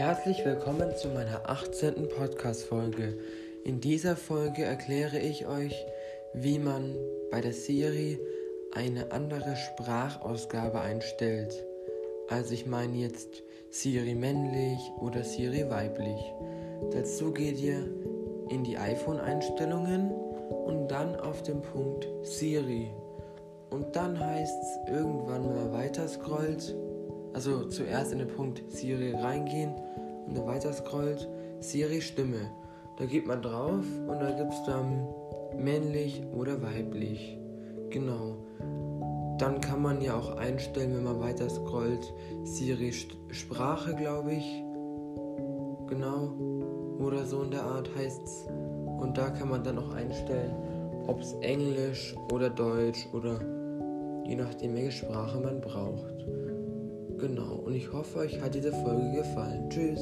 Herzlich willkommen zu meiner 18. Podcast-Folge. In dieser Folge erkläre ich euch, wie man bei der Siri eine andere Sprachausgabe einstellt. Also ich meine jetzt Siri männlich oder Siri weiblich. Dazu geht ihr in die iPhone-Einstellungen und dann auf den Punkt Siri. Und dann heißt es irgendwann, man weiter scrollt, also zuerst in den Punkt Siri reingehen und dann weiter scrollt, Siri Stimme. Da geht man drauf und da gibt es dann männlich oder weiblich. Genau. Dann kann man ja auch einstellen, wenn man weiter scrollt, Siri Sprache, glaube ich. Genau. Oder so in der Art heißt es. Und da kann man dann auch einstellen, ob es Englisch oder Deutsch oder je nachdem, welche Sprache man braucht. Genau, und ich hoffe, euch hat diese Folge gefallen. Tschüss.